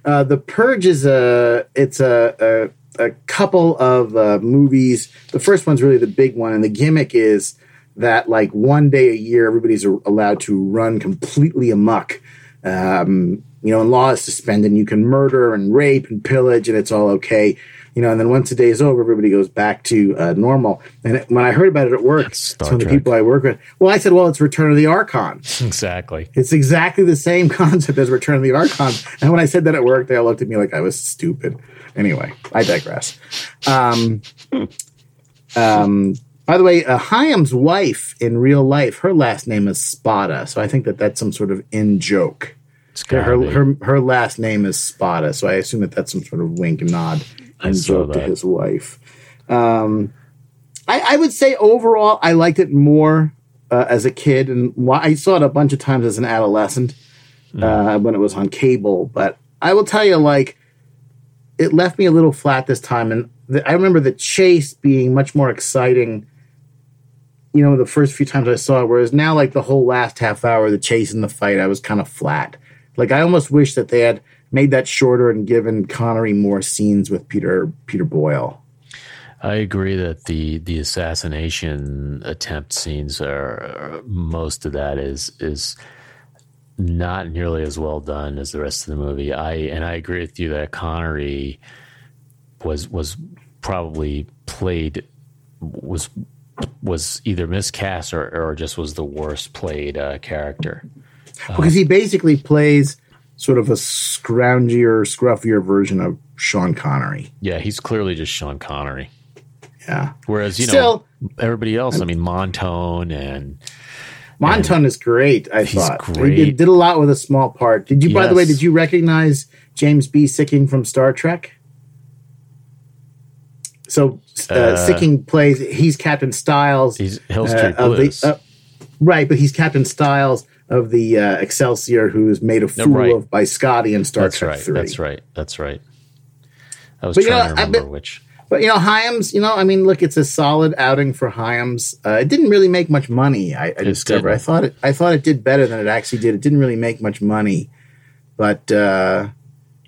A: Uh, the Purge is a it's a a, couple of uh, movies. The first one's really the big one, and the gimmick is that like one day a year, everybody's allowed to run completely amok. Um, you know, and law is suspended, and you can murder and rape and pillage, and it's all okay. You know, and then once the day is over, everybody goes back to uh, normal. And when I heard about it at work, some of the people I work with, well, I said, well, it's Return of the Archon.
B: Exactly.
A: It's exactly the same <laughs> concept as Return of the Archon. And when I said that at work, they all looked at me like I was stupid. Anyway, I digress. Um, um, by the way, uh, Hyam's wife in real life, her last name is Spada. So I think that that's some sort of in joke. Her, her, her last name is Spada. So I assume that that's some sort of wink and nod and joke to his wife. Um, I, I, would say overall, I liked it more uh, as a kid, and I saw it a bunch of times as an adolescent mm. uh, when it was on cable. But I will tell you, like, it left me a little flat this time, and the, I remember the chase being much more exciting you know, the first few times I saw it, whereas now, like the whole last half hour, the chase and the fight, I was kind of flat. Like I almost wish that they had made that shorter and given Connery more scenes with Peter Peter Boyle.
B: I agree that the the assassination attempt scenes are most of that is is not nearly as well done as the rest of the movie. I and I agree with you that Connery was was probably played was was either miscast or, or just was the worst played uh, character.
A: Because he basically plays sort of a scroungier, scruffier version of Sean Connery.
B: Yeah, he's clearly just Sean Connery.
A: Yeah.
B: Whereas, you Still, know, everybody else, I mean, Montone and.
A: Montone is great, I thought. Great. He did, a lot with a small part. Did you, yes. by the way, did you recognize James B. Sikking from Star Trek? So uh, uh, Sikking plays. He's Captain Styles.
B: He's Hill Street uh, Blues.
A: The, uh, right, but he's Captain Styles of the uh, Excelsior, who's made a fool right. of by Scotty in Star Trek.
B: That's
A: Trek
B: right.
A: 3.
B: That's right. That's right. I was but, trying you know, to remember which.
A: But you know, Hyams. You know, I mean, look, it's a solid outing for Hyams. Uh, it didn't really make much money. I, I discovered. I thought it. I thought it did better than it actually did. It didn't really make much money, but uh,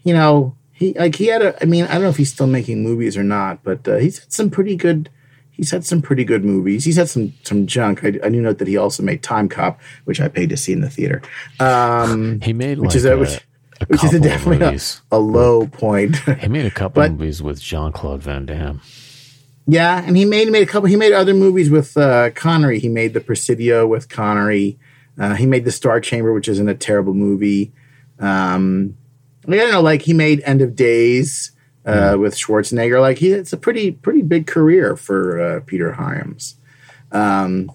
A: you know, he like he had a. I mean, I don't know if he's still making movies or not, but uh, he's had some pretty good. He's had some pretty good movies. He's had some some junk. I, I do note that he also made Time Cop, which I paid to see in the theater. Um,
B: he made which like is a, which, a which is definitely a,
A: a, low point.
B: he made a couple <laughs> but, movies with Jean Claude Van Damme.
A: Yeah, and he made made a couple. He made other movies with uh, Connery. He made The Presidio with Connery. Uh, he made The Star Chamber, which isn't a terrible movie. Um, I don't know, like he made End of Days uh, mm. with Schwarzenegger. Like he, it's a pretty pretty big career for uh, Peter Hyams. Um,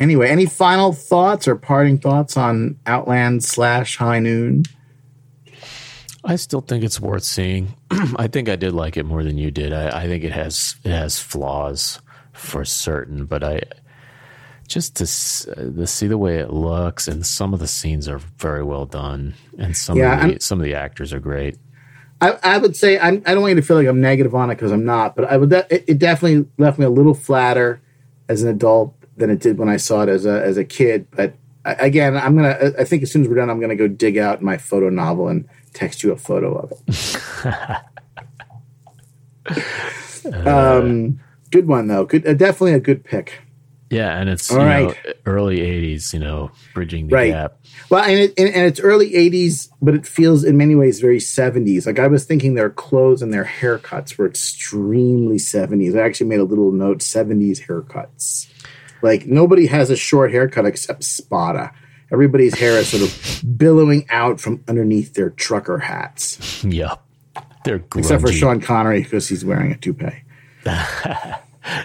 A: anyway, any final thoughts or parting thoughts on Outland slash High Noon?
B: I still think it's worth seeing. <clears throat> I think I did like it more than you did. I, I think it has it has flaws for certain, but I just to, to see the way it looks and some of the scenes are very well done and some yeah, of the, some of the actors are great.
A: I, I would say I'm, I do not want you to feel like I'm negative on it because I'm not, but I would it, it, definitely left me a little flatter as an adult than it did when I saw it as a as a kid. But I, again, I'm gonna I think as soon as we're done, I'm gonna go dig out my photo novel and text you a photo of it. <laughs> um, good one though. Good, uh, definitely a good pick.
B: Yeah, and it's right. know, early '80s, you know, bridging the right. gap.
A: Well, and, it, and, and it's early '80s, but it feels in many ways very '70s. Like I was thinking, their clothes and their haircuts were extremely '70s. I actually made a little note: '70s haircuts. Like nobody has a short haircut except Spada. Everybody's hair is sort of billowing out from underneath their trucker hats.
B: Yep, they're grungy.
A: except for Sean Connery because he's wearing a toupee. <laughs>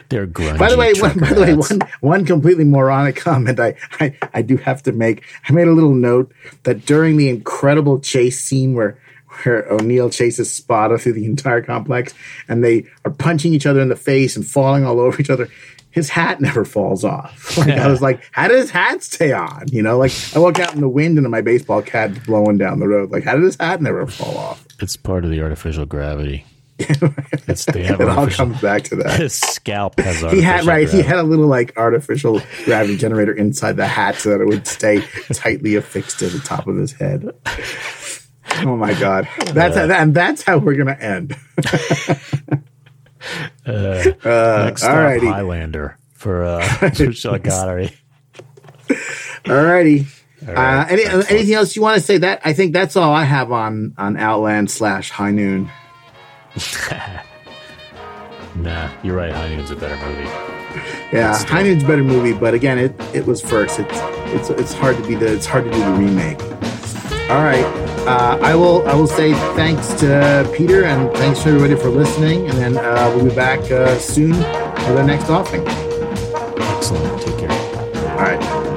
B: They're grungy.
A: By the way, one, by the way, one one completely moronic <laughs> comment I, I I do have to make. I made a little note that during the incredible chase scene where where O'Neill chases Spada through the entire complex and they are punching each other in the face and falling all over each other. His hat never falls off. <laughs> Like I was like, how did his hat stay on? You know, like I walk out in the wind and my baseball cap blowing down the road. Like, how did his hat never fall off?
B: It's part of the artificial gravity. <laughs>
A: it's they have it all comes back to that. <laughs>
B: His scalp has
A: he had right. Gravity. He had a little like artificial gravity generator inside the hat so that it would stay tightly affixed to the top of his head. Oh my god, that's how, and that's how we're gonna end.
B: Uh,
A: Uh,
B: next up,
A: alrighty.
B: Highlander for uh, <laughs> Sean Connery.
A: Alrighty.
B: All
A: Uh, any, anything else you want to say? That I think that's all I have on on Outland slash High Noon. <laughs>
B: Nah, you're right. High Noon's a better movie.
A: Yeah, High Noon's a better movie, but again, it it was first. It's it's it's hard to be the it's hard to do the remake. All right, uh, I will I will say thanks to Peter and thanks to everybody for listening, and then uh, we'll be back uh, soon for the next offering.
B: Excellent. Take care.
A: All right.